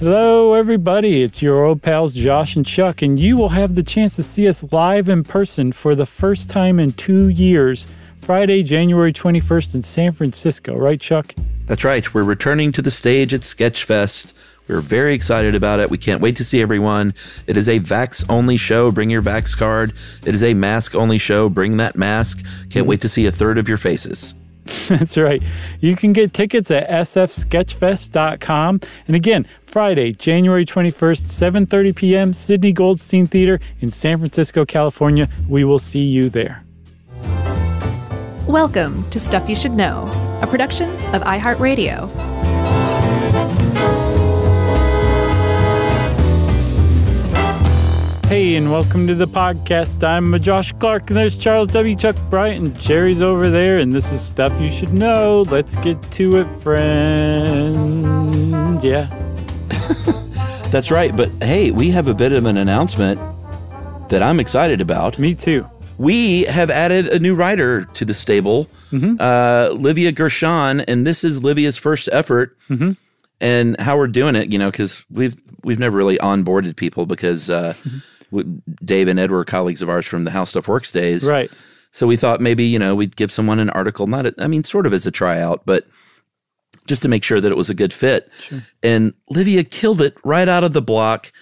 Hello, everybody. It's your old pals Josh and Chuck, and you will have the chance to see us live in person for the first time in two years, Friday, January 21st in San Francisco, right, Chuck? That's right. We're returning to the stage at Sketchfest. We're very excited about it. We can't wait to see everyone. It is a Vax only show. Bring your Vax card. It is a mask only show. Bring that mask. Can't wait to see a third of your faces. That's right. You can get tickets at sfsketchfest.com. And again, Friday, January 21st, 7:30 p.m., Sydney Goldstein Theater in San Francisco, California. We will see you there. Welcome to Stuff You Should Know, a production of iHeartRadio. Hey, and welcome to the podcast. I'm Josh Clark, and there's Charles W. Chuck Bryant, and Jerry's over there, and this is stuff you should know. Let's get to it, friends. Yeah. That's right. But hey, we have a bit of an announcement that I'm excited about. Me too. We have added a new writer to the stable, uh, Livia Gershon, and this is Livia's first effort. And how we're doing it, you know, because we've we've never really onboarded people because uh, w- Dave and Ed were colleagues of ours from the How Stuff Works days, Right. So we thought maybe you know we'd give someone an article, not a, I mean, sort of as a tryout, but just to make sure that it was a good fit. And Livia killed it right out of the block.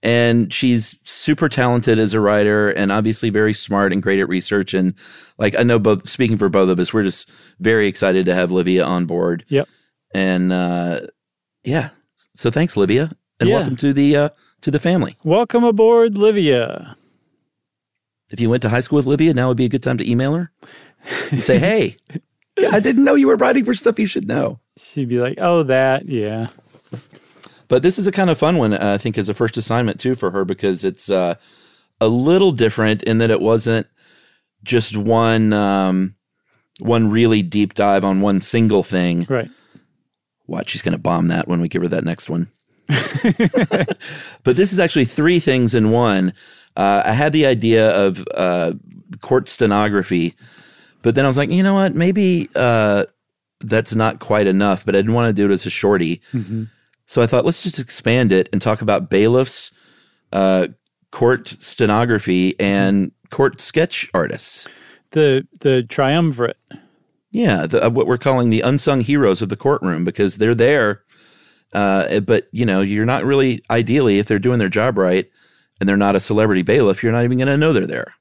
And she's super talented as a writer and obviously very smart and great at research. And like, I know both, speaking for both of us, we're just very excited to have Livia on board. Yep. And, uh, yeah. So thanks, Livia. And Yeah. welcome to the, uh, to the family. Welcome aboard, Livia. If you went to high school with Livia, now would be a good time to email her and say, Hey, I didn't know you were writing for stuff you should know. She'd be like, oh, that, yeah. But this is a kind of fun one, uh, I think, as a first assignment too for her because it's uh, a little different in that it wasn't just one um, one really deep dive on one single thing. Right. Watch, she's going to bomb that when we give her that next one. but this is actually three things in one. Uh, I had the idea of uh, court stenography, but then I was like, you know what? Maybe uh, that's not quite enough. But I didn't want to do it as a shorty. So I thought, let's just expand it and talk about bailiffs, uh, court stenography, and court sketch artists. The, the triumvirate. Yeah, the, uh, what we're calling the unsung heroes of the courtroom because they're there, uh, but you know, you're not really ideally if they're doing their job right and they're not a celebrity bailiff, you're not even going to know they're there.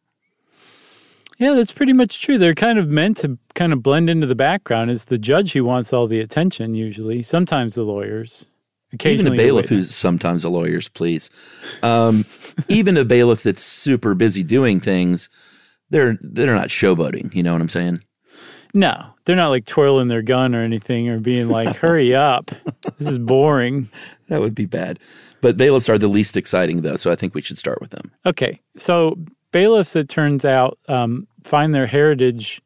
Yeah, that's pretty much true. They're kind of meant to kind of blend into the background. It's the judge who wants all the attention, usually. Sometimes the lawyers. Even Occasionally a bailiff who's sometimes a lawyer's, please. Um, even a bailiff that's super busy doing things, they're they're not showboating. You know what I'm saying? No, they're not like twirling their gun or anything or being like, hurry up. This is boring. That would be bad. But bailiffs are the least exciting, though, so I think we should start with them. Okay, so bailiffs, it turns out, um, find their heritage.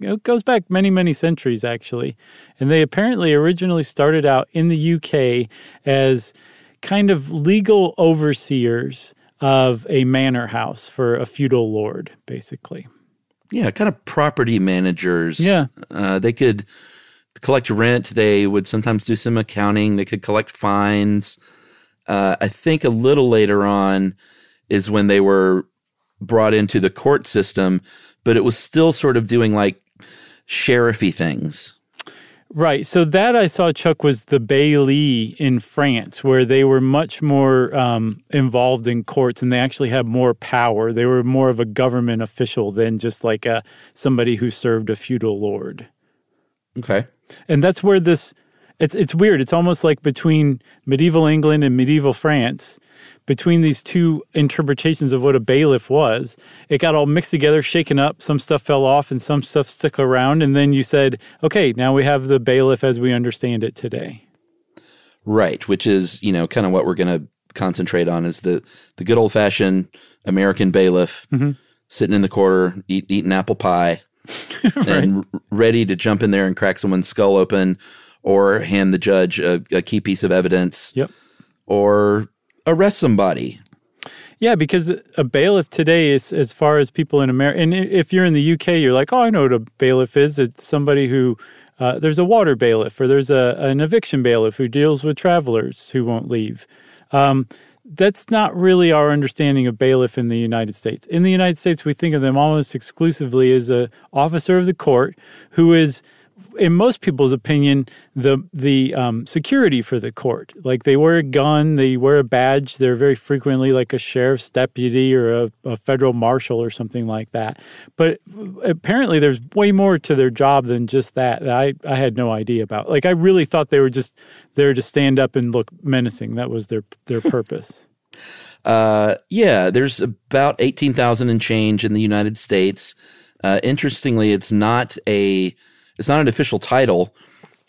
It goes back many, many centuries, actually. And they apparently originally started out in the UK as kind of legal overseers of a manor house for a feudal lord, basically. Yeah, kind of property managers. Yeah. Uh, they could collect rent. They would sometimes do some accounting. They could collect fines. Uh, I think a little later on is when they were brought into the court system, but it was still sort of doing like sheriffy things. Right. So that I saw, Chuck, was the Bailey in France, where they were much more um, involved in courts and they actually had more power. They were more of a government official than just like a somebody who served a feudal lord. Okay. And that's where this it's it's weird. It's almost like between medieval England and medieval France, between these two interpretations of what a bailiff was, it got all mixed together, shaken up. Some stuff fell off and some stuff stuck around. And then you said, okay, now we have the bailiff as we understand it today. Right, which is, you know, kind of what we're going to concentrate on is the the good old fashioned American bailiff mm-hmm. sitting in the corner eat, eating apple pie and ready to jump in there and crack someone's skull open or hand the judge a, a key piece of evidence Yep. or arrest somebody. Yeah, because a bailiff today is as far as people in America, and if you're in the UK, you're like, oh, I know what a bailiff is. It's somebody who Uh, there's a water bailiff, or there's a an eviction bailiff who deals with travelers who won't leave. Um, that's not really our understanding of bailiff in the United States. In the United States, we think of them almost exclusively as a officer of the court who is in most people's opinion, the the um, security for the court. Like they wear a gun, they wear a badge. They're very frequently like a sheriff's deputy or a, a, federal marshal or something like that. But apparently, there's way more to their job than just that. that I I had no idea about. Like I really thought they were just there to stand up and look menacing. That was their their purpose. uh, yeah, there's about eighteen thousand and change in the United States. Uh, interestingly, it's not a it's not an official title.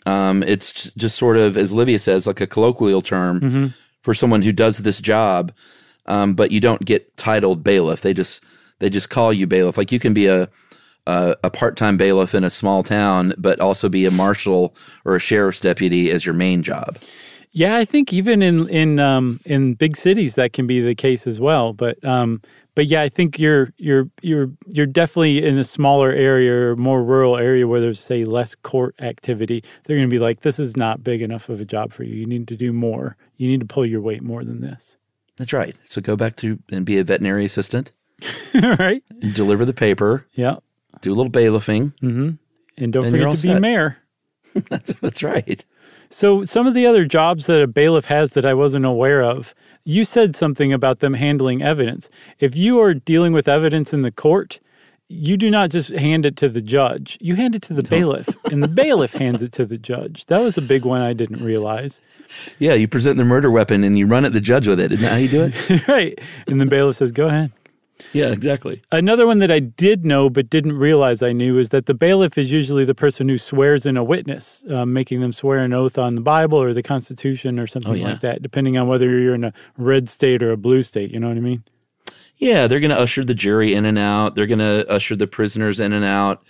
Um, it's just sort of, as Livia says, like a colloquial term mm-hmm. for someone who does this job. Um, but you don't get titled bailiff. They just they just call you bailiff. Like you can be a a, a part time bailiff in a small town, but also be a marshal or a sheriff's deputy as your main job. Yeah, I think even in in um, in big cities that can be the case as well. But um, but yeah, I think you're you're you're you're definitely in a smaller area or more rural area where there's say less court activity. They're going to be like, this is not big enough of a job for you. You need to do more. You need to pull your weight more than this. That's right. So go back to and be a veterinary assistant. right. Deliver the paper. Yeah. Do a little bailiffing. Mm-hmm. And don't and forget to set. be mayor. that's that's right. So, some of the other jobs that a bailiff has that I wasn't aware of, you said something about them handling evidence. If you are dealing with evidence in the court, you do not just hand it to the judge, you hand it to the no. bailiff, and the bailiff hands it to the judge. That was a big one I didn't realize. Yeah, you present the murder weapon and you run at the judge with it. Isn't that how you do it? right. And the bailiff says, Go ahead. Yeah, exactly. Another one that I did know but didn't realize I knew is that the bailiff is usually the person who swears in a witness, uh, making them swear an oath on the Bible or the Constitution or something oh, yeah. like that, depending on whether you're in a red state or a blue state. You know what I mean? Yeah, they're going to usher the jury in and out. They're going to usher the prisoners in and out.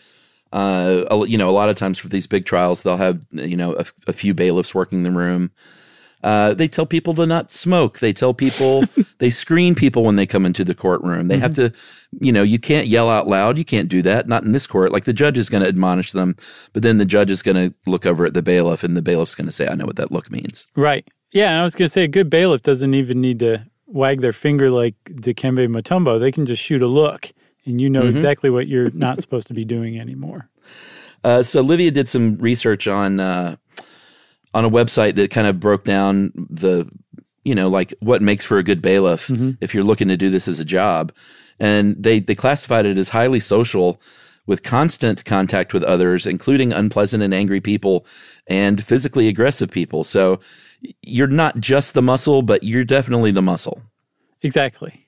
Uh, you know, a lot of times for these big trials, they'll have you know a, a few bailiffs working the room. Uh, they tell people to not smoke. They tell people they screen people when they come into the courtroom. They mm-hmm. have to, you know, you can't yell out loud. You can't do that. Not in this court. Like the judge is going to admonish them, but then the judge is going to look over at the bailiff, and the bailiff's going to say, "I know what that look means." Right. Yeah, and I was going to say a good bailiff doesn't even need to wag their finger like Dikembe Mutombo. They can just shoot a look, and you know mm-hmm. exactly what you're not supposed to be doing anymore. Uh, so Livia did some research on uh, on a website that kind of broke down the you know like what makes for a good bailiff mm-hmm. if you're looking to do this as a job and they they classified it as highly social with constant contact with others including unpleasant and angry people and physically aggressive people so you're not just the muscle but you're definitely the muscle exactly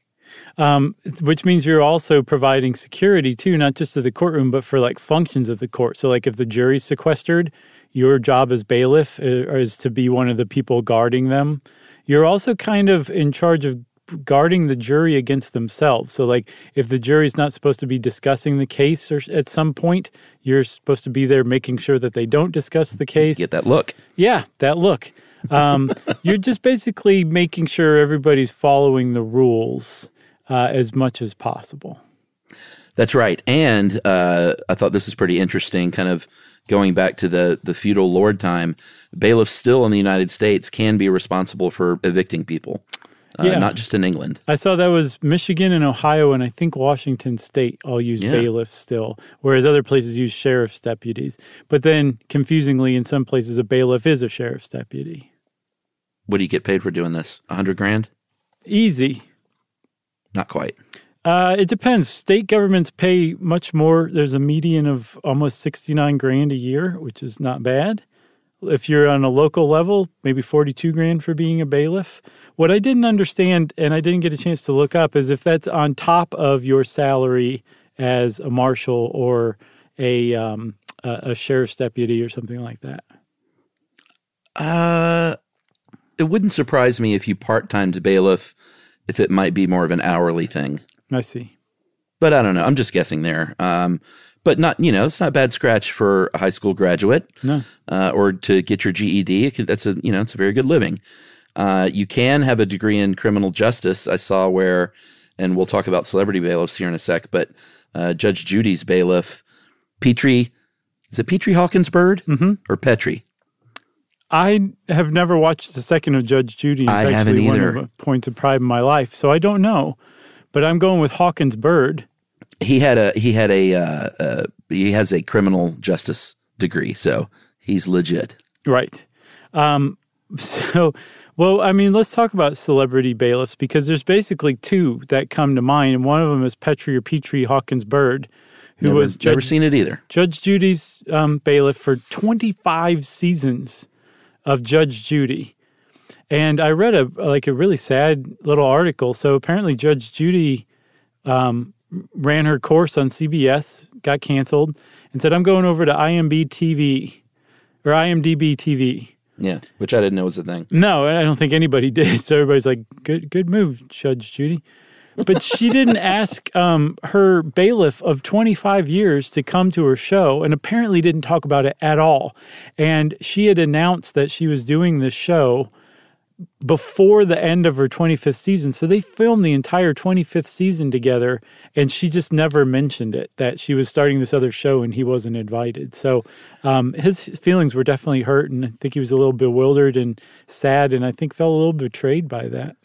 um, which means you're also providing security too, not just to the courtroom, but for like functions of the court. So, like if the jury's sequestered, your job as bailiff uh, is to be one of the people guarding them. You're also kind of in charge of guarding the jury against themselves. So, like, if the jury's not supposed to be discussing the case or at some point, you're supposed to be there making sure that they don't discuss the case. Get that look. Yeah, that look. Um, you're just basically making sure everybody's following the rules uh, as much as possible. That's right. And uh, I thought this was pretty interesting, kind of going back to the the feudal lord time, bailiffs still in the United States can be responsible for evicting people. Uh, yeah. not just in England. I saw that was Michigan and Ohio, and I think Washington State all use yeah. bailiffs still, whereas other places use sheriff's deputies. But then, confusingly, in some places, a bailiff is a sheriff's deputy. What do you get paid for doing this? A hundred grand? Easy. Not quite. Uh, it depends. State governments pay much more. There's a median of almost 69 grand a year, which is not bad. If you're on a local level, maybe 42 grand for being a bailiff. What I didn't understand, and I didn't get a chance to look up, is if that's on top of your salary as a marshal or a um, a, sheriff's deputy or something like that. Uh, it wouldn't surprise me if you part time to bailiff, if it might be more of an hourly thing. I see. But I don't know. I'm just guessing there. Um, but not, you know, it's not bad scratch for a high school graduate. No. Uh, or to get your GED. That's a, you know, it's a very good living. Uh, you can have a degree in criminal justice. I saw where, and we'll talk about celebrity bailiffs here in a sec, but uh, Judge Judy's bailiff, Petri Is it Petri Hawkins Byrd mm-hmm. or Petri? I have never watched a second of Judge Judy. It's I haven't either. One of points of pride in my life, so I don't know. But I'm going with Hawkins Byrd. He had a he had a uh, uh, he has a criminal justice degree, so he's legit. Right. Um, so, well, I mean, let's talk about celebrity bailiffs because there's basically two that come to mind, and one of them is Petri or Petri Hawkins Byrd, who Never, was never seen it either. Judge Judy's um, bailiff for 25 seasons of Judge Judy. And I read a like a really sad little article. So apparently, Judge Judy um, ran her course on CBS, got canceled, and said, "I'm going over to IMB TV or IMDb TV." Yeah, which I didn't know was a thing. No, I don't think anybody did. So everybody's like, "Good, good move, Judge Judy." But she didn't ask um, her bailiff of 25 years to come to her show, and apparently didn't talk about it at all. And she had announced that she was doing this show before the end of her 25th season. So they filmed the entire 25th season together, and she just never mentioned it that she was starting this other show and he wasn't invited. So um, his feelings were definitely hurt, and I think he was a little bewildered and sad, and I think felt a little betrayed by that.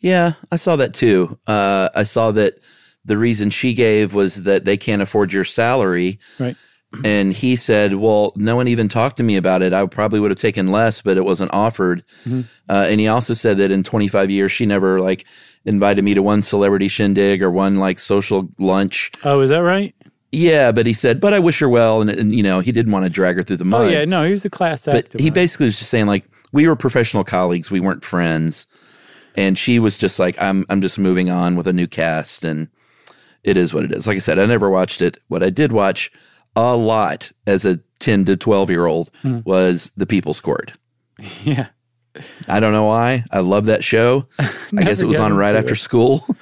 Yeah, I saw that too. Uh, I saw that the reason she gave was that they can't afford your salary. Right. And he said, Well, no one even talked to me about it. I probably would have taken less, but it wasn't offered. Uh, and he also said that in 25 years, she never like invited me to one celebrity shindig or one like social lunch. Oh, is that right? Yeah, but he said, But I wish her well. And, and you know, he didn't want to drag her through the mud. Oh, yeah. No, he was a class act. But he basically was just saying, like, we were professional colleagues, we weren't friends. And she was just like, I'm I'm just moving on with a new cast and it is what it is. Like I said, I never watched it. What I did watch a lot as a 10 to 12 year old was The People's Court. yeah. I don't know why. I love that show. I guess it was on right after it. school.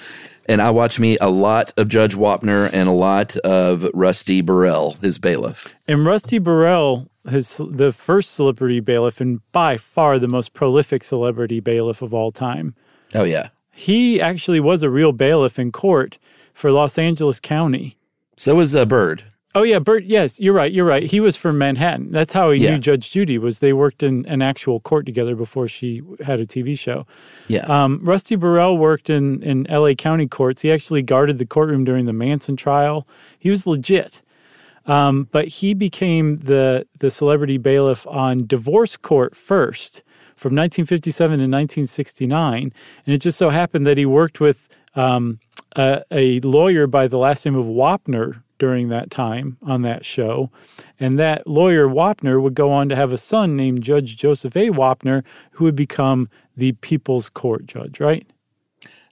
And I watched me a lot of Judge Wapner and a lot of Rusty Burrell, his bailiff. And Rusty Burrell, his the first celebrity bailiff and by far the most prolific celebrity bailiff of all time. Oh, yeah. He actually was a real bailiff in court for Los Angeles County. So was uh, Byrd. Oh yeah, Bert. Yes, you're right. You're right. He was from Manhattan. That's how he Yeah. knew Judge Judy. Was they worked in an actual court together before she had a TV show. Yeah. Um, Rusty Burrell worked in in L.A. County courts. He actually guarded the courtroom during the Manson trial. He was legit. Um, but he became the the celebrity bailiff on divorce court first from 1957 to 1969, and it just so happened that he worked with um, a, a lawyer by the last name of Wapner during that time on that show, and that lawyer Wapner would go on to have a son named Judge Joseph A. Wapner, who would become the People's Court judge. Right?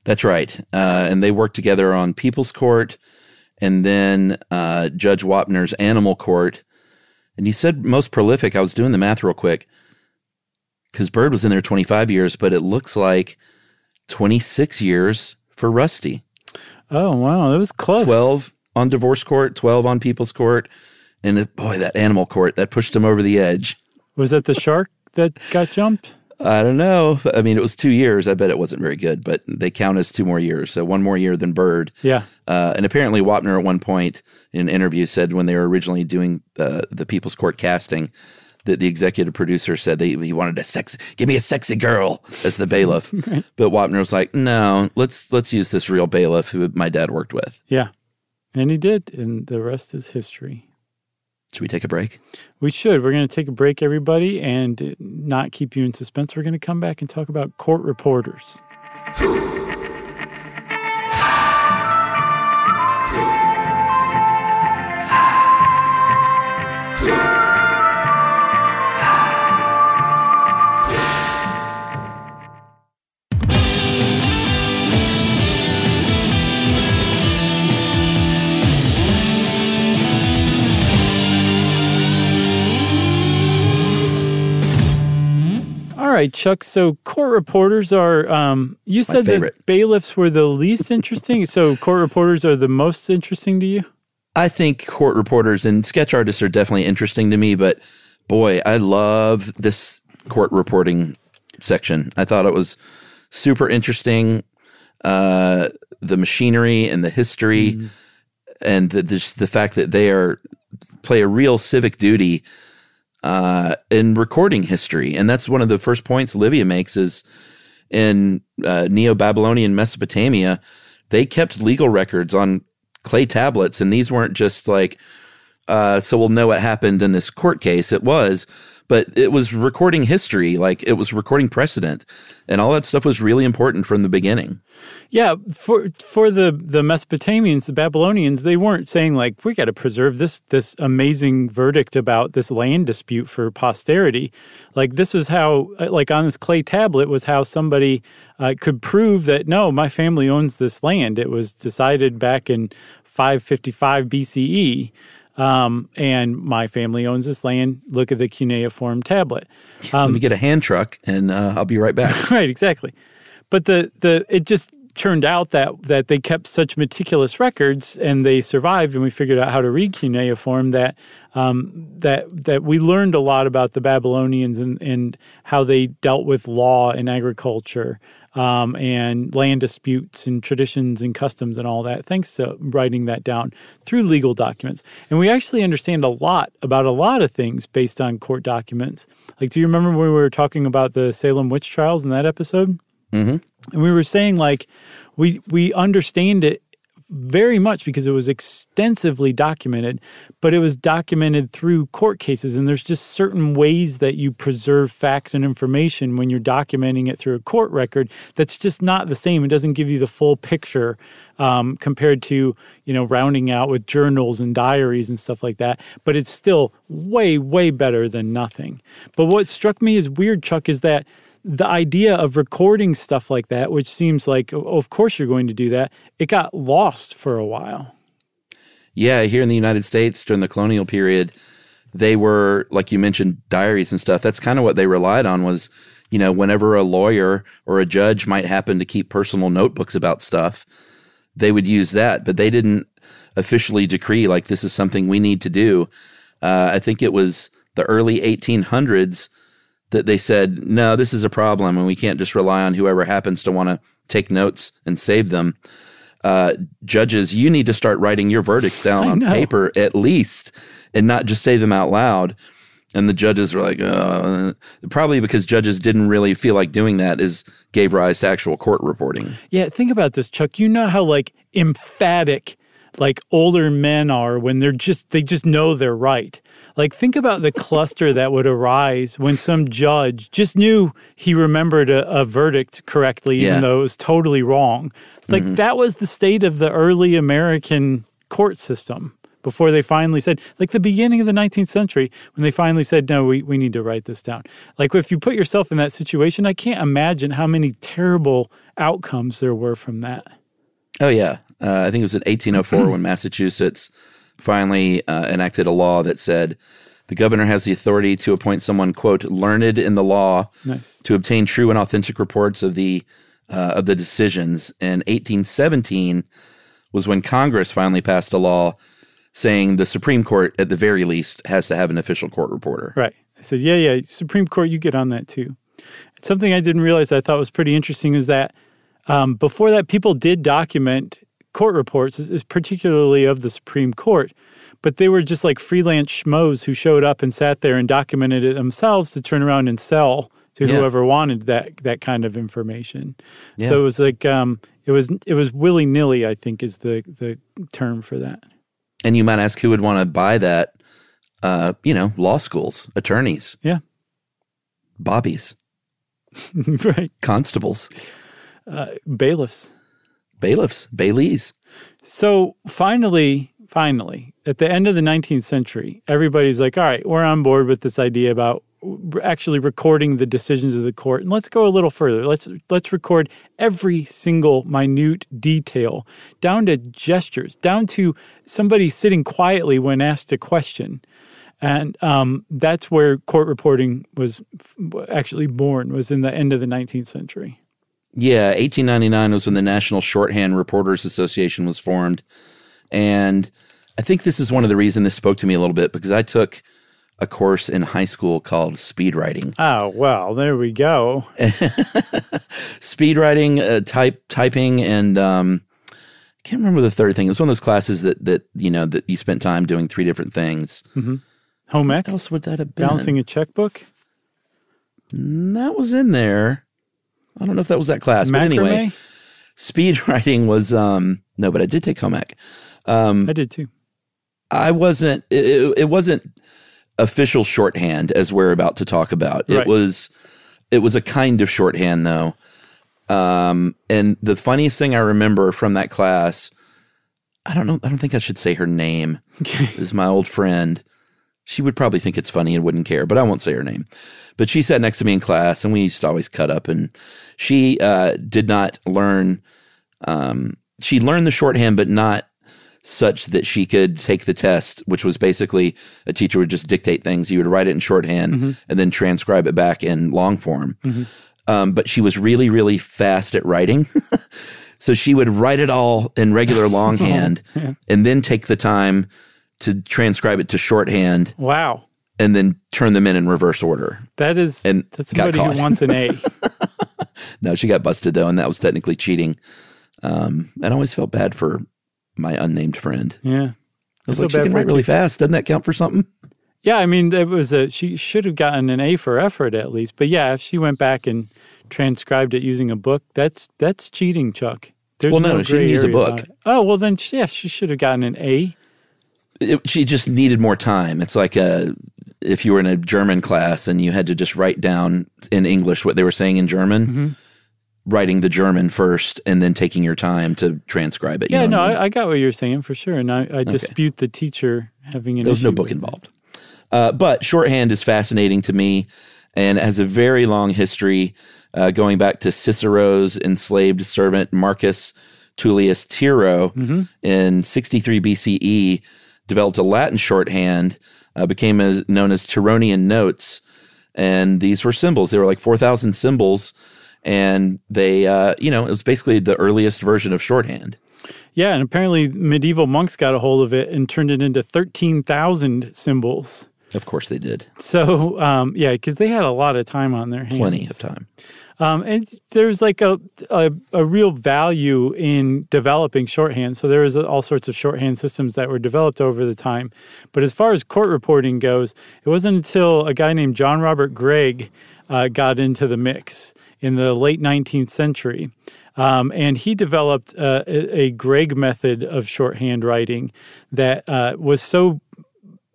That's right. Uh, and they worked together on People's Court and then uh, Judge Wapner's Animal Court. And you said most prolific. I was doing the math real quick because Byrd was in there 25 years, but it looks like 26 years for Rusty. Oh wow, that was close. 12 on Divorce Court, 12 on People's Court. And it, boy, that Animal Court, that pushed him over the edge. Was that the shark that got jumped? I don't know. I mean, it was two years. I bet it wasn't very good, but they count as two more years. So one more year than Byrd. Yeah. Uh, and apparently, Wapner at one point in an interview said when they were originally doing uh, the People's Court casting, that the executive producer said he wanted a sex, give me a sexy girl as the bailiff. But Wapner was like, no, let's let's use this real bailiff who my dad worked with. Yeah. And he did, and the rest is history. Should we take a break? We should. We're going to take a break, everybody, and not keep you in suspense. We're going to come back and talk about court reporters. All right, Chuck. So court reporters are. Um, you said that bailiffs were the least interesting. so court reporters are the most interesting to you. I think court reporters and sketch artists are definitely interesting to me, but boy, I love this court reporting section. I thought it was super interesting. Uh, the machinery and the history. and the, the the fact that they are play a real civic duty uh, in recording history, and that's one of the first points Livia makes is in uh, Neo Babylonian Mesopotamia, they kept legal records on clay tablets, and these weren't just like uh, so we'll know what happened in this court case. It was but it was recording history, like it was recording precedent, and all that stuff was really important from the beginning. Yeah, for for the the Mesopotamians, the Babylonians, they weren't saying like we got to preserve this this amazing verdict about this land dispute for posterity. Like this was how, like on this clay tablet, was how somebody uh, could prove that no, my family owns this land. It was decided back in 555 BCE. Um, and my family owns this land. Look at the cuneiform tablet. Um, Let me get a hand truck, and uh, I'll be right back. right, exactly. But the the it just turned out that that they kept such meticulous records and they survived, and we figured out how to read cuneiform that um, that that we learned a lot about the Babylonians and and how they dealt with law and agriculture um, and land disputes and traditions and customs and all that, thanks to writing that down through legal documents. And we actually understand a lot about a lot of things based on court documents. Like, do you remember when we were talking about the Salem witch trials in that episode? Mm-hmm. And we were saying, like, we we understand it very much because it was extensively documented, but it was documented through court cases. And there's just certain ways that you preserve facts and information when you're documenting it through a court record that's just not the same. It doesn't give you the full picture um, compared to, you know, rounding out with journals and diaries and stuff like that. But it's still way, way better than nothing. But what struck me as weird, Chuck, is that the idea of recording stuff like that, which seems like, oh, of course you're going to do that, it got lost for a while. Yeah, here in the United States during the colonial period, they were, like you mentioned, diaries and stuff. That's kind of what they relied on was, you know, whenever a lawyer or a judge might happen to keep personal notebooks about stuff, they would use that. But they didn't officially decree like this is something we need to do. Uh, I think it was the early 1800s that they said, no, this is a problem and we can't just rely on whoever happens to want to take notes and save them. Uh, judges, you need to start writing your verdicts down on paper at least and not just say them out loud. And the judges were like, uh, probably because judges didn't really feel like doing that is gave rise to actual court reporting. Yeah, think about this, Chuck. You know how like emphatic like older men are when they're just they just know they're right. Like think about the cluster that would arise when some judge just knew he remembered a, a verdict correctly, yeah. even though it was totally wrong. Like mm-hmm. that was the state of the early American court system before they finally said, like the beginning of the 19th century, when they finally said, no, we, we need to write this down. Like if you put yourself in that situation, I can't imagine how many terrible outcomes there were from that. Oh, yeah. Uh, I think it was in 1804 when Massachusetts finally uh, enacted a law that said the governor has the authority to appoint someone, quote, learned in the law nice. to obtain true and authentic reports of the uh, of the decisions. And 1817 was when Congress finally passed a law saying the Supreme Court, at the very least, has to have an official court reporter. Right. I said, yeah, yeah, Supreme Court, you get on that too. Something I didn't realize I thought was pretty interesting is that um, before that, people did document court reports, is, particularly of the Supreme Court. But they were just like freelance schmoes who showed up and sat there and documented it themselves to turn around and sell to yeah. whoever wanted that that kind of information. Yeah. So it was like um, it was it was willy nilly. I think is the the term for that. And you might ask who would want to buy that. Uh, you know, law schools, attorneys, yeah, bobbies, right, constables, uh, bailiffs bailiffs, baileys. So finally, finally, at the end of the 19th century, everybody's like, all right, we're on board with this idea about actually recording the decisions of the court and let's go a little further. Let's let's record every single minute detail down to gestures down to somebody sitting quietly when asked a question. And um, that's where court reporting was actually born was in the end of the 19th century yeah, 1899 was when the National Shorthand Reporters Association was formed. And I think this is one of the reasons this spoke to me a little bit because I took a course in high school called speed writing. Oh, well, there we go. speed writing, uh, type typing and um, I can't remember the third thing. It was one of those classes that that you know that you spent time doing three different things. Home ec, What else would that have been? balancing a checkbook, Mm, that was in there. I don't know if that was that class, but anyway, speed writing was um no, but I did take home ec. I did too. I wasn't. It, it- wasn't official shorthand as we're about to talk about. It was. It was a kind of shorthand though. Um, and the funniest thing I remember from that class, I don't know. I don't think I should say her name. Okay. Is my old friend. She would probably think it's funny and wouldn't care, but I won't say her name. But she sat next to me in class, and we used to always cut up. And she uh, did not learn. Um, she learned the shorthand, but not such that she could take the test, which was basically a teacher would just dictate things. You would write it in shorthand and then transcribe it back in long form. Um, but she was really, really fast at writing. so she would write it all in regular longhand and then take the time to transcribe it to shorthand Wow, and then turn them in in reverse order. that is And that's somebody who wants an A. No, she got busted though, and that was technically cheating. Um, and I always felt bad for my unnamed friend. yeah. I was feel like, she can write really fast. Doesn't that count for something? Yeah, I mean, it was a she should have gotten an A for effort at least. But yeah, if she went back and transcribed it using a book, that's that's cheating, Chuck. There's Well, no, she didn't use a book. Oh well, then yeah, she should have gotten an A. It, she just needed more time. It's like a, if you were in a German class and you had to just write down in English what they were saying in German, Mm-hmm. writing the German first and then taking your time to transcribe it. you Yeah, no, I mean? I, got what you're saying for sure, and I, I dispute the teacher having an. There was no book involved. Uh, but shorthand is fascinating to me and has a very long history uh, going back to Cicero's enslaved servant Marcus Tullius Tiro in 63 BCE, developed a Latin shorthand, uh, became as, known as Tironian notes. And these were symbols. They were like 4,000 symbols. And they, uh, you know, it was basically the earliest version of shorthand. Yeah, and apparently medieval monks got a hold of it and turned it into thirteen thousand symbols. Of course they did. So um, yeah, because they had a lot of time on their hands. Plenty of time. Um, and there's like a, a a real value in developing shorthand. So there was all sorts of shorthand systems that were developed over the time. But as far as court reporting goes, it wasn't until a guy named John Robert Gregg uh, got into the mix in the late 19th century. Um, and he developed uh, a, a Gregg method of shorthand writing that uh, was so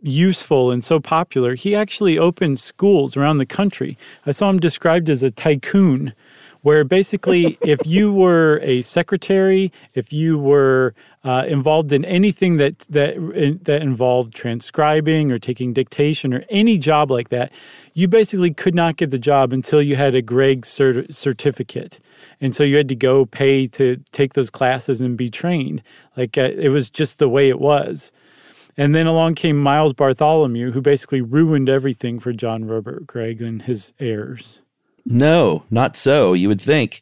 useful and so popular, he actually opened schools around the country. I saw him described as a tycoon, where basically, if you were a secretary, if you were uh, involved in anything that that that involved transcribing or taking dictation or any job like that, you basically could not get the job until you had a Gregg cert- certificate. And so you had to go pay to take those classes and be trained. Like uh, it was just the way it was. And then along came Miles Bartholomew, who basically ruined everything for John Robert Gregg and his heirs. No, not so. You would think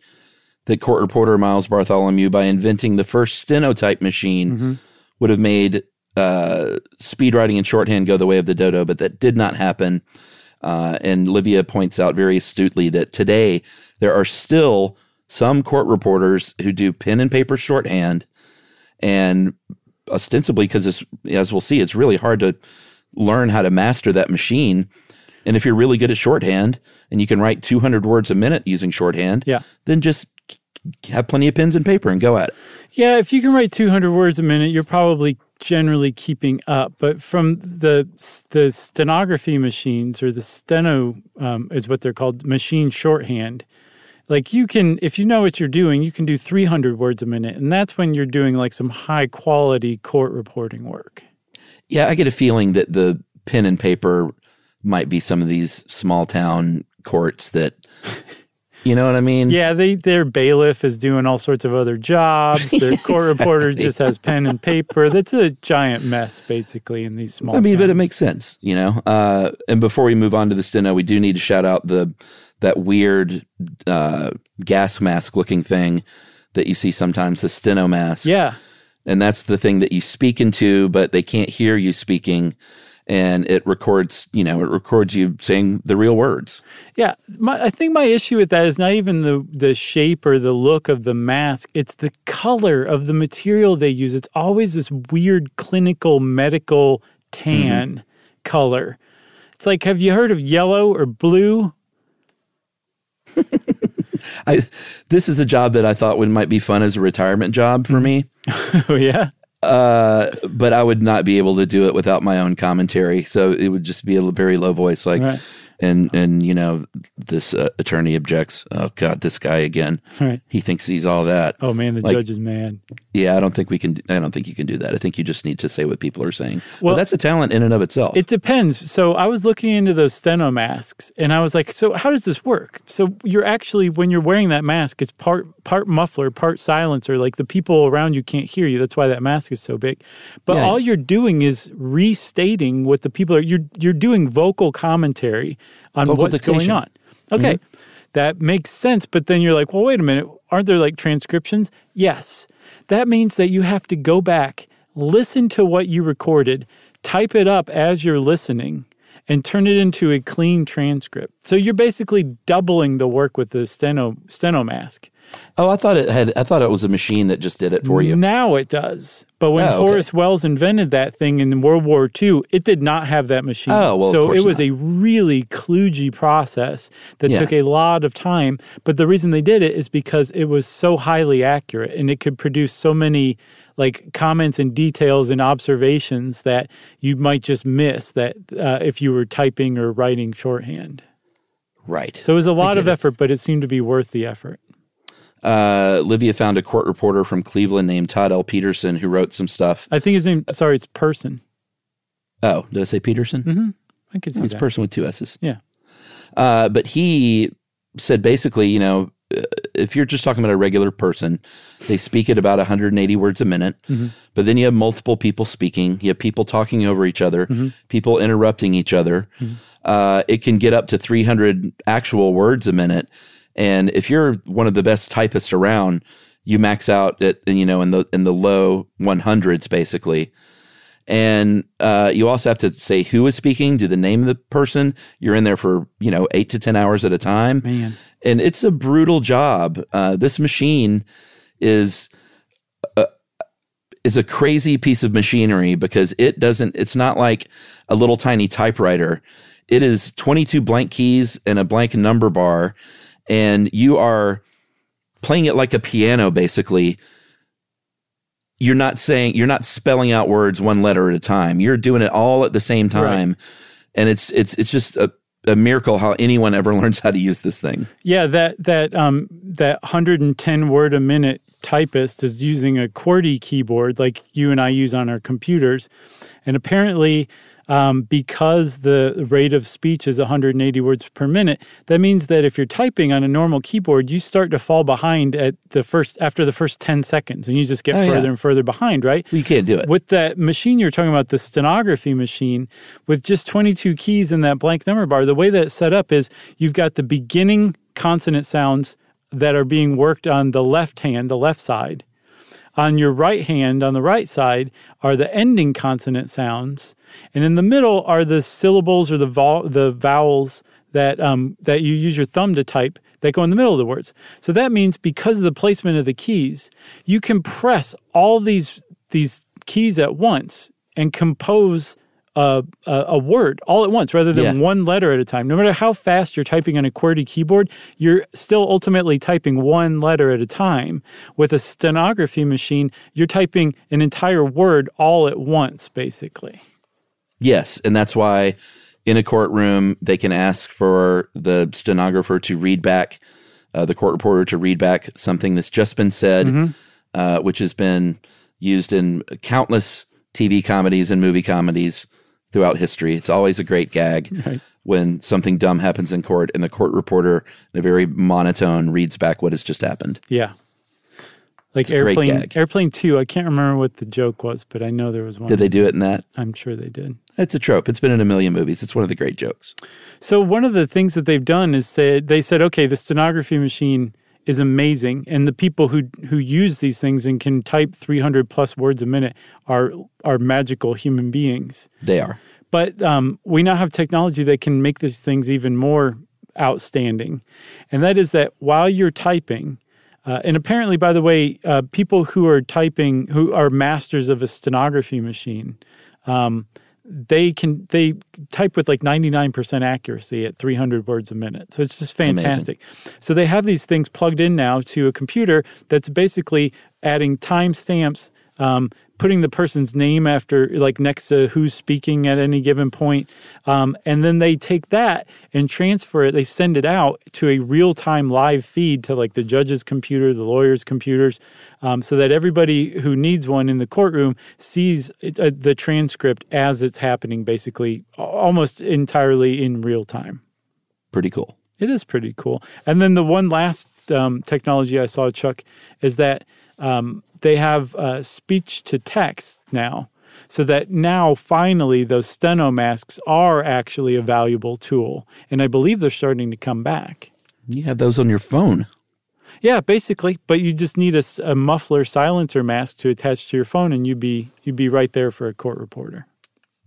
that court reporter Miles Bartholomew, by inventing the first stenotype machine, would have made uh, speed writing and shorthand go the way of the dodo, but that did not happen. Uh, and Livia points out very astutely that today there are still some court reporters who do pen and paper shorthand, and ostensibly because, as we'll see, it's really hard to learn how to master that machine. And if you're really good at shorthand and you can write 200 words a minute using shorthand, Yeah. then just have plenty of pens and paper and go at it. Yeah, if you can write 200 words a minute, you're probably generally keeping up. But from the the stenography machines or the steno um, is what they're called, machine shorthand. Like you can, if you know what you're doing, you can do 300 words a minute, and that's when you're doing like some high quality court reporting work. Yeah, I get a feeling that the pen and paper might be some of these small town courts that, you know what I mean? Yeah, they their bailiff is doing all sorts of other jobs. Their court reporter just has pen and paper. That's a giant mess, basically, in these small. I mean, but it makes sense, you know. Uh, and before we move on to the steno, we do need to shout out the that weird uh, gas mask looking thing that you see sometimes, the steno mask. Yeah, and that's the thing that you speak into, but they can't hear you speaking. and it records, you know, it records you saying the real words. Yeah, my, I think my issue with that is not even the the shape or the look of the mask. It's the color of the material they use. It's always this weird clinical medical tan Mm-hmm. color. It's like, have you heard of yellow or blue? I this is a job that I thought would might be fun as a retirement job for me. oh yeah, Uh, but I would not be able to do it without my own commentary. So it would just be a very low voice, like, Right. And and you know, this uh, attorney objects. Oh God, this guy again. right. He thinks he's all that. Oh man, the Like- judge is mad. Yeah, I don't think we can. I don't think you can do that. I think you just need to say what people are saying. Well, Well- that's a talent in and of itself. It depends. So I was looking into those steno masks and I was like, so how does this work? So you're actually when you're wearing that mask, it's part part muffler, part silencer. Like the people around you can't hear you. That's why that mask is so big. But Yeah. all you're doing is restating what the people are you're you're doing vocal commentary on what's going on. Okay. Mm-hmm. That makes sense, but then you're like, well, wait a minute. Aren't there like transcriptions? Yes. That means that you have to go back, listen to what you recorded, type it up as you're listening, and turn it into a clean transcript. So you're basically doubling the work with the steno steno mask. Oh, I thought it had. I thought it was a machine that just did it for you. Now it does. But when Oh, okay. Horace Wells invented that thing in World War II, it did not have that machine. Oh, well, so it was not. a really kludgy process that Yeah. took a lot of time. But the reason they did it is because it was so highly accurate and it could produce so many like comments and details and observations that you might just miss that uh, if you were typing or writing shorthand. Right. So it was a lot of effort, but it seemed to be worth the effort. Uh, Livia found a court reporter from Cleveland named Todd L. Peterson who wrote some stuff. I think his name, sorry, it's Persson. Oh, did I say Peterson? I could see It's that. Persson with two S's. Yeah. Uh, but he said basically, you know, uh, if you're just talking about a regular person, they speak at about 180 words a minute. But then you have multiple people speaking. You have people talking over each other, people interrupting each other. Uh, it can get up to 300 actual words a minute. And if you're one of the best typists around, you max out at you know in the in the low 100s basically. And uh, you also have to say who is speaking, do the name of the person. You're in there for you know eight to ten hours at a time, Man. and it's a brutal job. Uh, this machine is a, is a crazy piece of machinery because it doesn't. It's not like a little tiny typewriter. It is 22 blank keys and a blank number bar, and you are playing it like a piano, basically you're not saying you're not spelling out words one letter at a time. You're doing it all at the same time, and it's it's it's just a, a miracle how anyone ever learns how to use this thing. Yeah, that that um that 110 word a minute typist is using a QWERTY keyboard like you and I use on our computers, and apparently. Um, because the rate of speech is 180 words per minute, that means that if you're typing on a normal keyboard, you start to fall behind at the first after the first 10 seconds, and you just get Oh, yeah. further and further behind, right? You can't do it. With that machine you're talking about, the stenography machine, with just 22 keys in that blank number bar, the way that it's set up is you've got the beginning consonant sounds that are being worked on the left hand, the left side. On your right hand, on the right side, are the ending consonant sounds, and in the middle are the syllables or the vol- the vowels that um, that you use your thumb to type that go in the middle of the words. So that means because of the placement of the keys, you can press all these these keys at once and compose a, a, a word all at once rather than Yeah. one letter at a time. No matter how fast you're typing on a QWERTY keyboard, you're still ultimately typing one letter at a time. With a stenography machine, you're typing an entire word all at once, basically. Yes, and that's why in a courtroom they can ask for the stenographer to read back, uh, the court reporter to read back something that's just been said, uh, which has been used in countless TV comedies and movie comedies throughout history. It's always a great gag when something dumb happens in court and the court reporter, in a very monotone, reads back what has just happened. Yeah. Like airplane, airplane two. I can't remember what the joke was, but I know there was one. Did they do it in that? I'm sure they did. It's a trope. It's been in a million movies. It's one of the great jokes. So one of the things that they've done is said they said, okay, the stenography machine is amazing, and the people who who use these things and can type 300 plus words a minute are are magical human beings. They are. But um, we now have technology that can make these things even more outstanding. And that is that while you're typing, uh, and apparently, by the way, uh, people who are typing, who are masters of a stenography machine, um, they can they type with like 99% accuracy at 300 words a minute so it's just fantastic Amazing. so they have these things plugged in now to a computer that's basically adding timestamps um, putting the person's name after like next to who's speaking at any given point um, and then they take that and transfer it. They send it out to a real-time live feed to like the judge's computer the lawyer's computers um, so that everybody who needs one in the courtroom sees it, uh, the transcript as it's happening basically almost entirely in real time. Pretty cool. It is pretty cool. And then the one last um, technology i saw chuck is that um, they have uh, speech to text now so that now finally those steno masks are actually a valuable tool and i believe they're starting to come back. You have those on your phone. Yeah basically but you just need a, a muffler silencer mask to attach to your phone and you'd be you'd be right there for a court reporter.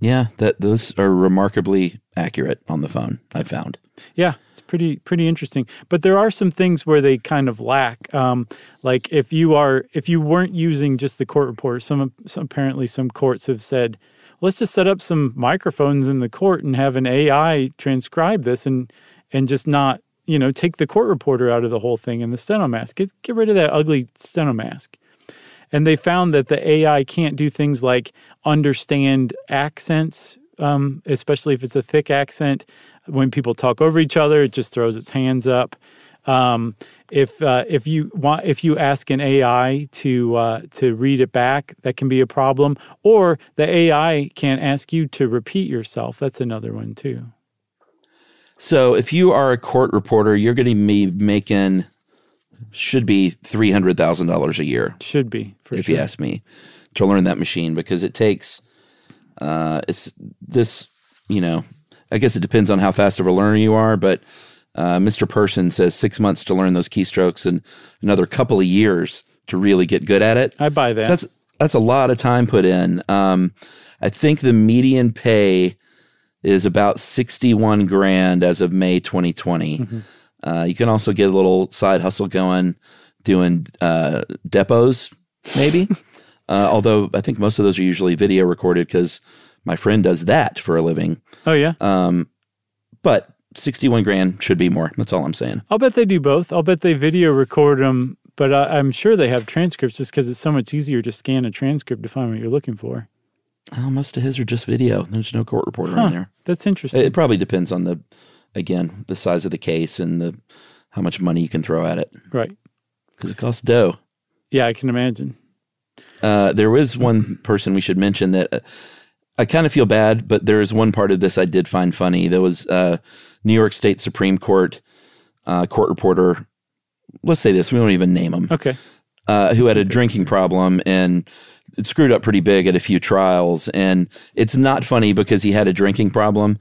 Yeah that those are remarkably accurate on the phone i found. Yeah pretty pretty interesting. But there are some things where they kind of lack. Um, like if you are if you weren't using just the court reporter, some, some apparently some courts have said, let's just set up some microphones in the court and have an AI transcribe this and and just not you know take the court reporter out of the whole thing and the steno mask. Get get rid of that ugly steno mask. And they found that the AI can't do things like understand accents um, especially if it's a thick accent when people talk over each other, it just throws its hands up. Um, if uh, if you want if you ask an AI to uh, to read it back, that can be a problem. Or the AI can't ask you to repeat yourself. That's another one too. So if you are a court reporter, you're going to be making should be three hundred thousand dollars a year. Should be if sure. you ask me to learn that machine because it takes uh, it's this you know I guess it depends on how fast of a learner you are, but uh, Mr. Persson says six months to learn those keystrokes and another couple of years to really get good at it. I buy that. So that's that's a lot of time put in. Um, I think the median pay is about sixty-one grand as of May 2020. Mm-hmm. Uh, you can also get a little side hustle going, doing uh, depos, maybe. Uh, although I think most of those are usually video recorded because my friend does that for a living. Oh yeah. Um, but sixty-one grand should be more. That's all I'm saying. I'll bet they do both. I'll bet they video record them, but I, am sure they have transcripts just because it's so much easier to scan a transcript to find what you're looking for. Oh, most of his are just video. There's no court reporter huh, in there. That's interesting. It probably depends on the, again, the size of the case and the how much money you can throw at it. Right. Because it costs dough. Yeah, I can imagine. Uh, there was one person we should mention that. I kind of feel bad, but there is one part of this I did find funny. There was uh, New York State Supreme Court uh, court reporter. Let's say this: we won't even name him. Okay. Uh, who had a drinking problem and it screwed up pretty big at a few trials. And it's not funny because he had a drinking problem.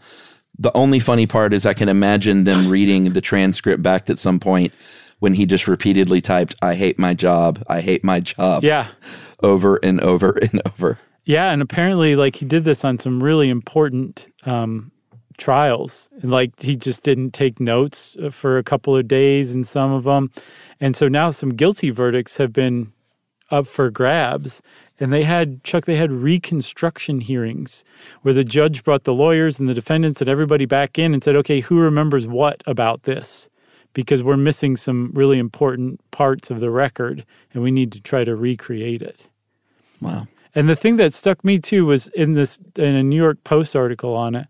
The only funny part is I can imagine them reading the transcript back at some point when he just repeatedly typed, I hate my job. I hate my job. Yeah. Over and over and over. Yeah, and apparently, like he did this on some really important um, trials. And like he just didn't take notes uh, for a couple of days in some of them, and so now some guilty verdicts have been up for grabs. And they had Chuck. They had reconstruction hearings where the judge brought the lawyers and the defendants and everybody back in and said, "Okay, who remembers what about this?" Because we're missing some really important parts of the record, and we need to try to recreate it. Wow. And the thing that stuck me too was in this in a New York Post article on it.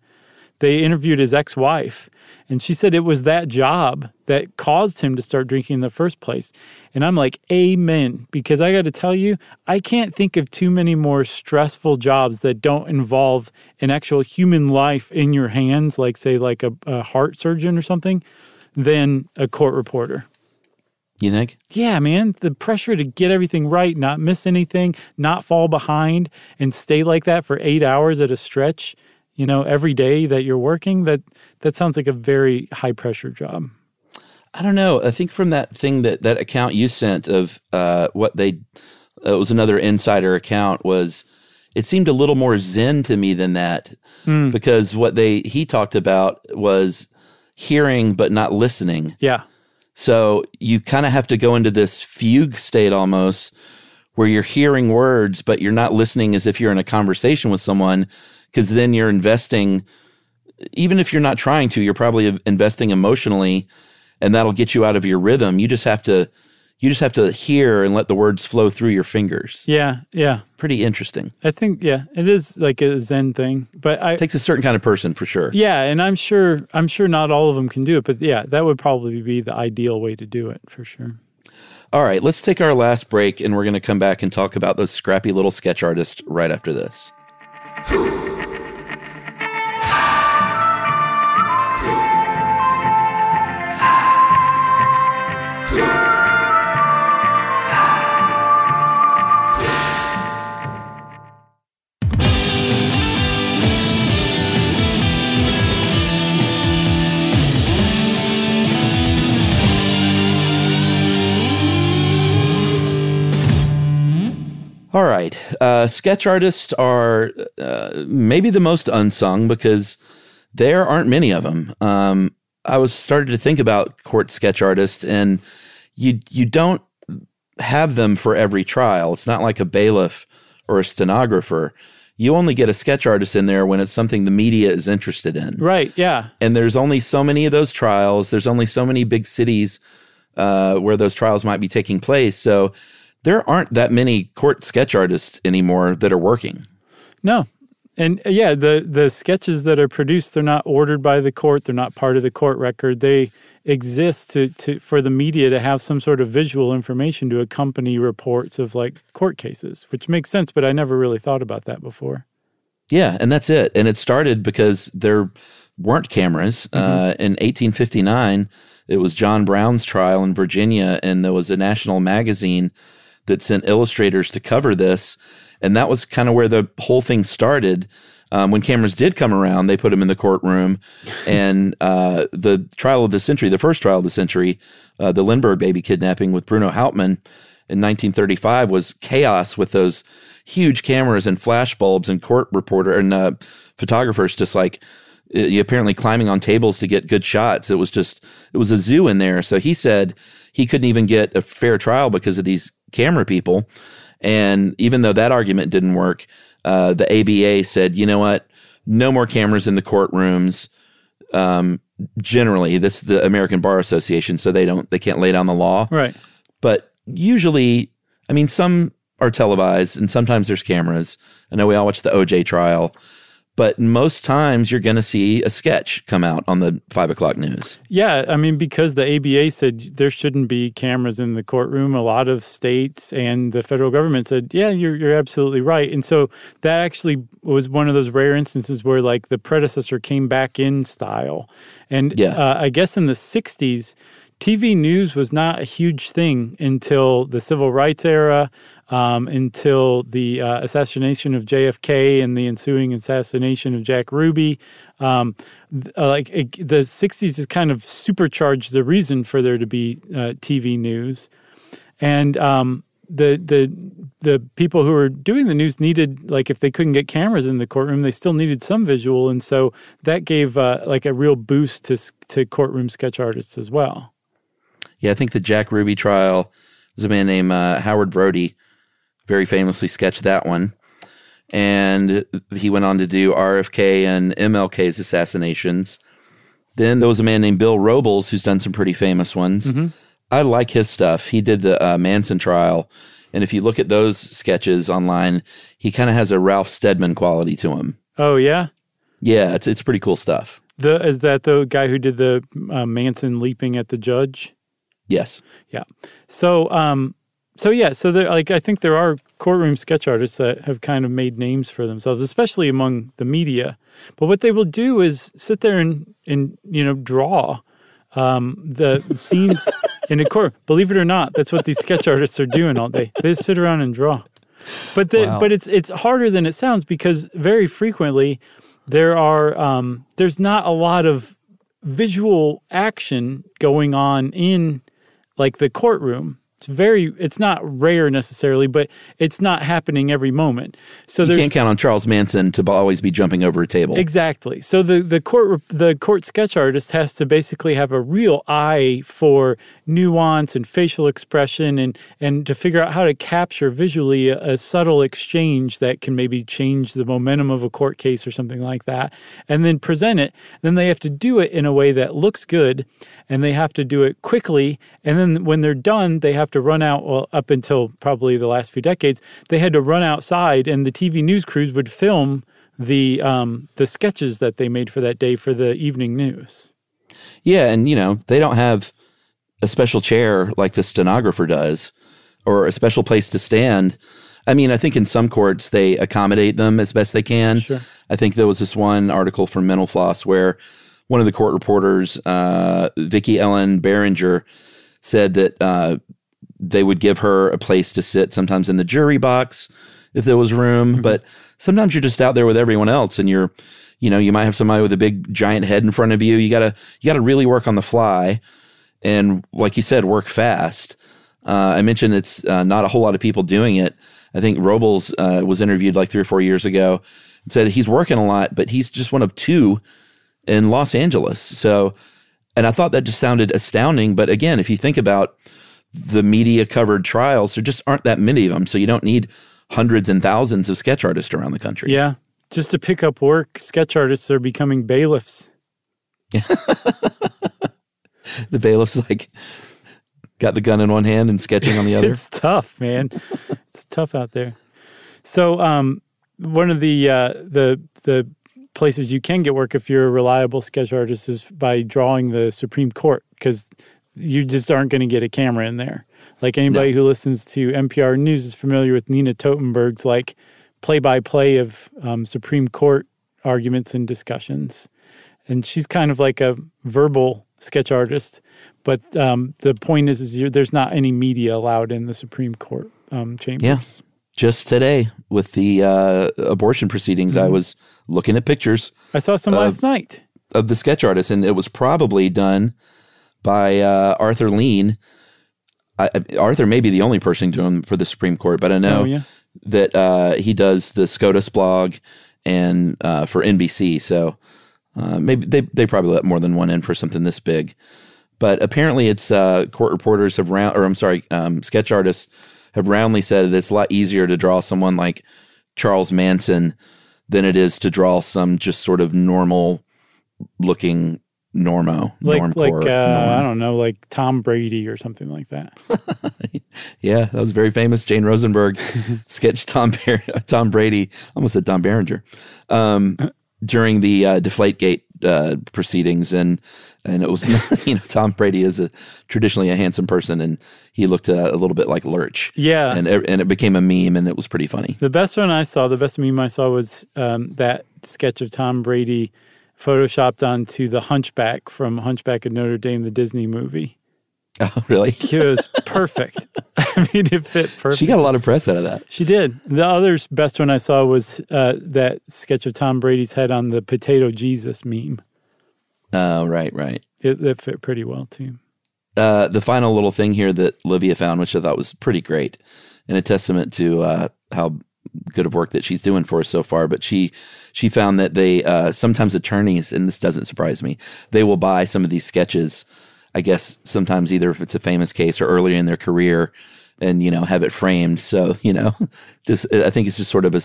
They interviewed his ex-wife, and she said it was that job that caused him to start drinking in the first place. And I'm like, amen, because I got to tell you, I can't think of too many more stressful jobs that don't involve an actual human life in your hands, like say like a, a heart surgeon or something, than a court reporter. You think? Yeah, man. The pressure to get everything right, not miss anything, not fall behind, and stay like that for eight hours at a stretch, you know, every day that you're working, that that sounds like a very high pressure job. I don't know. I think from that thing that that account you sent of uh, what they it was another insider account was it seemed a little more zen to me than that because what they he talked about was hearing but not listening. Yeah. So you kind of have to go into this fugue state almost where you're hearing words, but you're not listening as if you're in a conversation with someone because then you're investing, even if you're not trying to, you're probably investing emotionally and that'll get you out of your rhythm. You just have to, you just have to hear and let the words flow through your fingers. Yeah. Yeah. Pretty interesting. I think, yeah, it is like a Zen thing. But I, Takes a certain kind of person for sure. yeah, and I'm sure, I'm sure not all of them can do it. But yeah, that would probably be the ideal way to do it for sure. All right, let's take our last break and we're going to come back and talk about those scrappy little sketch artists right after this. All right. Uh, sketch artists are uh, maybe the most unsung because there aren't many of them. Um, I was started to think about court sketch artists, and you you don't have them for every trial. It's not like a bailiff or a stenographer. You only get a sketch artist in there when it's something the media is interested in. Right. Yeah. And there's only so many of those trials. There's only so many big cities uh, where those trials might be taking place. So there aren't that many court sketch artists anymore that are working. No. And uh, yeah, the the sketches that are produced, they're not ordered by the court. They're not part of the court record. They exist to, to for the media to have some sort of visual information to accompany reports of like court cases, which makes sense. But I never really thought about that before. Yeah, and that's it. And it started because there weren't cameras. Uh, in 1859, it was John Brown's trial in Virginia, and there was a national magazine that sent illustrators to cover this. And that was kind of where the whole thing started. Um, when cameras did come around, they put them in the courtroom. and uh, the trial of the century, the first trial of the century, uh, the Lindbergh baby kidnapping with Bruno Hauptmann in 1935 was chaos with those huge cameras and flash bulbs and court reporter and uh, photographers just like apparently climbing on tables to get good shots. It was just, it was a zoo in there. So he said he couldn't even get a fair trial because of these camera people. And even though that argument didn't work, uh, the ABA said, you know what? No more cameras in the courtrooms. Um, generally, this is the American Bar Association, so they don't, they can't lay down the law. Right. But usually, I mean, some are televised and sometimes there's cameras. I know we all watched the OJ trial, but most times you're going to see a sketch come out on the five o'clock news. Yeah, I mean, because the ABA said there shouldn't be cameras in the courtroom, a lot of states and the federal government said, yeah, you're, you're absolutely right. And so that actually was one of those rare instances where, like, the predecessor came back in style. And Yeah. uh, I guess in the 60s, TV news was not a huge thing until the civil rights era, um, until the uh, assassination of JFK and the ensuing assassination of Jack Ruby. Um, th- uh, like it, the '60s has kind of supercharged the reason for there to be uh, TV news, and um, the the the people who were doing the news needed like if they couldn't get cameras in the courtroom, they still needed some visual, and so that gave uh, like a real boost to to courtroom sketch artists as well. Yeah, I think the Jack Ruby trial was a man named uh, Howard Brodie, very famously sketched that one. And he went on to do RFK and MLK's assassinations. Then there was a man named Bill Robles who's done some pretty famous ones. I like his stuff. He did the uh, Manson trial. And if you look at those sketches online, he kind of has a Ralph Steadman quality to him. Oh yeah, Yeah, it's, it's pretty cool stuff. the is that the guy who did the uh, Manson leaping at the judge? Yes. Yeah. So, um, so yeah, so there, like, I think there are courtroom sketch artists that have kind of made names for themselves, especially among the media. But what they will do is sit there and, and you know, draw um, the scenes in a court. Believe it or not, that's what these sketch artists are doing all day. They just sit around and draw. But the, Wow. but it's it's harder than it sounds because very frequently there are um, there's not a lot of visual action going on in like the courtroom. It's very, it's not rare necessarily, but it's not happening every moment. So You can't count on Charles Manson to always be jumping over a table. Exactly. So the the court the court sketch artist has to basically have a real eye for nuance and facial expression and and to figure out how to capture visually a, a subtle exchange that can maybe change the momentum of a court case or something like that and then present it. Then they have to do it in a way that looks good and they have to do it quickly and then when they're done they have to run out well up until probably the last few decades they had to run outside and the TV news crews would film the um, the sketches that they made for that day for the evening news. Yeah, and you know, they don't have a special chair like the stenographer does or a special place to stand. I mean, I think in some courts they accommodate them as best they can. Sure. I think there was this one article from Mental Floss where one of the court reporters, uh, Vicki Ellen Behringer, said that uh, they would give her a place to sit sometimes in the jury box if there was room, but sometimes you're just out there with everyone else and you're, you know, you might have somebody with a big giant head in front of you. You gotta, you gotta really work on the fly and like you said, work fast. Uh, I mentioned it's uh, not a whole lot of people doing it. I think Robles uh, was interviewed like three or four years ago and said he's working a lot, but he's just one of two in Los Angeles. So, and I thought that just sounded astounding. But again, if you think about the media covered trials, there just aren't that many of them. So you don't need hundreds and thousands of sketch artists around the country. Yeah, just to pick up work, sketch artists are becoming bailiffs. The bailiff's like got the gun in one hand and sketching on the other. It's tough, man. it's tough out there. So, um, one of the uh, the the places you can get work if you're a reliable sketch artist is by drawing the Supreme Court because you just aren't going to get a camera in there. Like anybody who listens to NPR News is familiar with Nina Totenberg's like play by play of um, Supreme Court arguments and discussions, and she's kind of like a verbal sketch artist. But um, the point is, is you're, there's not any media allowed in the Supreme Court um, chambers. Yeah. Just today with the uh, abortion proceedings, I was looking at pictures I saw some last night. of the sketch artist, and it was probably done by uh, Arthur Lien. I, I- Arthur may be the only person doing for the Supreme Court, but I know Oh, yeah. that uh, he does the SCOTUS blog and uh, for NBC. So uh, maybe they they probably let more than one in for something this big. But apparently, it's uh, court reporters have round, or I'm sorry, um, sketch artists have roundly said that it's a lot easier to draw someone like Charles Manson than it is to draw some just sort of normal looking normo, Like normcore. like uh. I don't know, like Tom Brady or something like that. Yeah, that was very famous. Jane Rosenberg sketched Tom Bar- Tom Brady, almost said Tom Berenger, um, during the uh, Deflategate uh, proceedings, and and it was you know Tom Brady is a traditionally a handsome person, and he looked uh, a little bit like Lurch. Yeah. and it- and it became a meme, and it was pretty funny. The best one I saw, the best meme I saw was um, that sketch of Tom Brady photoshopped onto the Hunchback from Hunchback of Notre Dame, the Disney movie. Oh, really? It was perfect. I mean, it fit perfect. She got a lot of press out of that. She did. The other best one I saw was uh, that sketch of Tom Brady's head on the potato Jesus meme. Oh, right, right. It, it fit pretty well too. uh, the final little thing here that Livia found, which I thought was pretty great, and a testament to uh, how good of work that she's doing for us so far. But she she found that they uh, sometimes attorneys, and this doesn't surprise me, they will buy some of these sketches. I guess sometimes either if it's a famous case or earlier in their career, and you know have it framed. So you know, just I think it's just sort of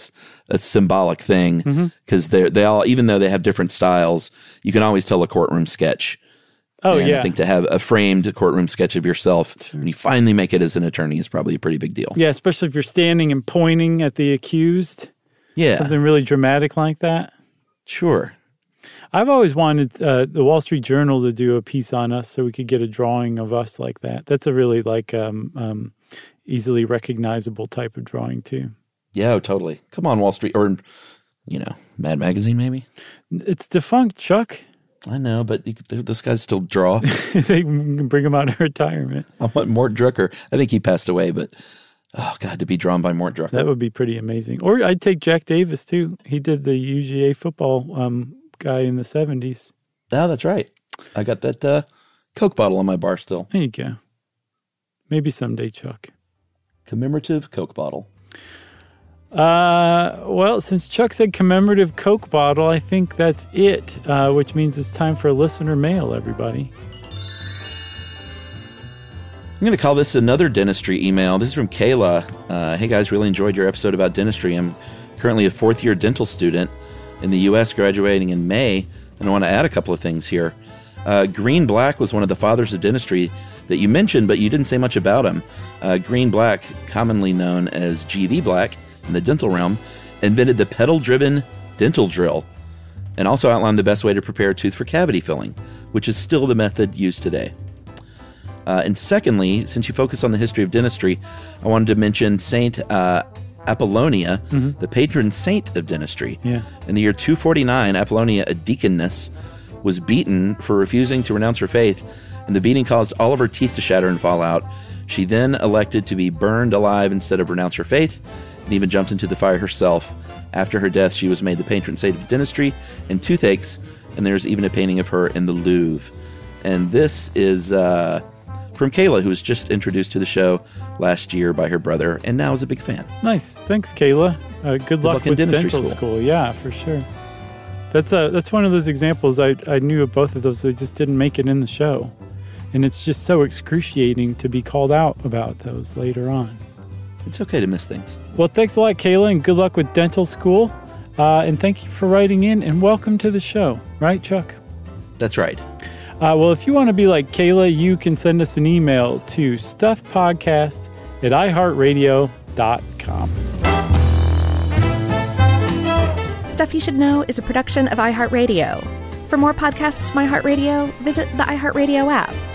a symbolic thing because they're they all even though they have different styles, you can always tell a courtroom sketch. Oh And yeah, I think to have a framed courtroom sketch of yourself when you finally make it as an attorney is probably a pretty big deal. yeah. Especially if you're standing and pointing at the accused, Yeah, something really dramatic like that. sure. I've always wanted uh, the Wall Street Journal to do a piece on us so we could get a drawing of us like that. That's a really like um, um, easily recognizable type of drawing too. Yeah, oh, totally. Come on, Wall Street, or you know, Mad Magazine, maybe. It's defunct, Chuck. I know, but you this guy's still draw. they can bring him out of retirement. I want Mort Drucker. I think he passed away, but oh god, to be drawn by Mort Drucker. That would be pretty amazing. Or I'd take Jack Davis too. He did the UGA football um, guy in the 70s. oh, that's right. I got that uh, Coke bottle on my bar still. There you go. Maybe someday, Chuck. Commemorative Coke bottle. Uh, well, since Chuck said commemorative Coke bottle, I think that's it, uh, which means it's time for listener mail, everybody. I'm going to call this another dentistry email. This is from Kayla. Uh, hey guys, really enjoyed your episode about dentistry. I'm currently a fourth year dental student in the U.S., graduating in May, and I want to add a couple of things here. Uh, Greene Black was one of the fathers of dentistry that you mentioned, but you didn't say much about him. Uh, Greene Black, commonly known as GV Black in the dental realm, invented the pedal driven dental drill and also outlined the best way to prepare a tooth for cavity filling, which is still the method used today. Uh, and secondly, since you focus on the history of dentistry, I wanted to mention Saint uh, Apollonia, the patron saint of dentistry. Yeah. In the year 249, Apollonia, a deaconess, was beaten for refusing to renounce her faith, and the beating caused all of her teeth to shatter and fall out. She then elected to be burned alive instead of renounce her faith, and even jumped into the fire herself. After her death, she was made the patron saint of dentistry and toothaches, and there's even a painting of her in the Louvre. And this is uh, from Kayla, who was just introduced to the show last year by her brother, and now is a big fan. Nice. Thanks, Kayla. Uh, good, luck, luck in with dentistry dental school. school. Yeah, for sure. That's uh, that's one of those examples. I, I knew of both of those. They just didn't make it in the show. And it's just so excruciating to be called out about those later on. It's okay to miss things. Well, thanks a lot, Kayla, and good luck with dental school. Uh, and thank you for writing in and welcome to the show. Right, Chuck? That's right. Uh, well, if you want to be like Kayla, you can send us an email to stuffpodcast at iheartradio.com. Stuff You Should Know is a production of iHeartRadio. For more podcasts from iHeartRadio, visit the iHeartRadio app,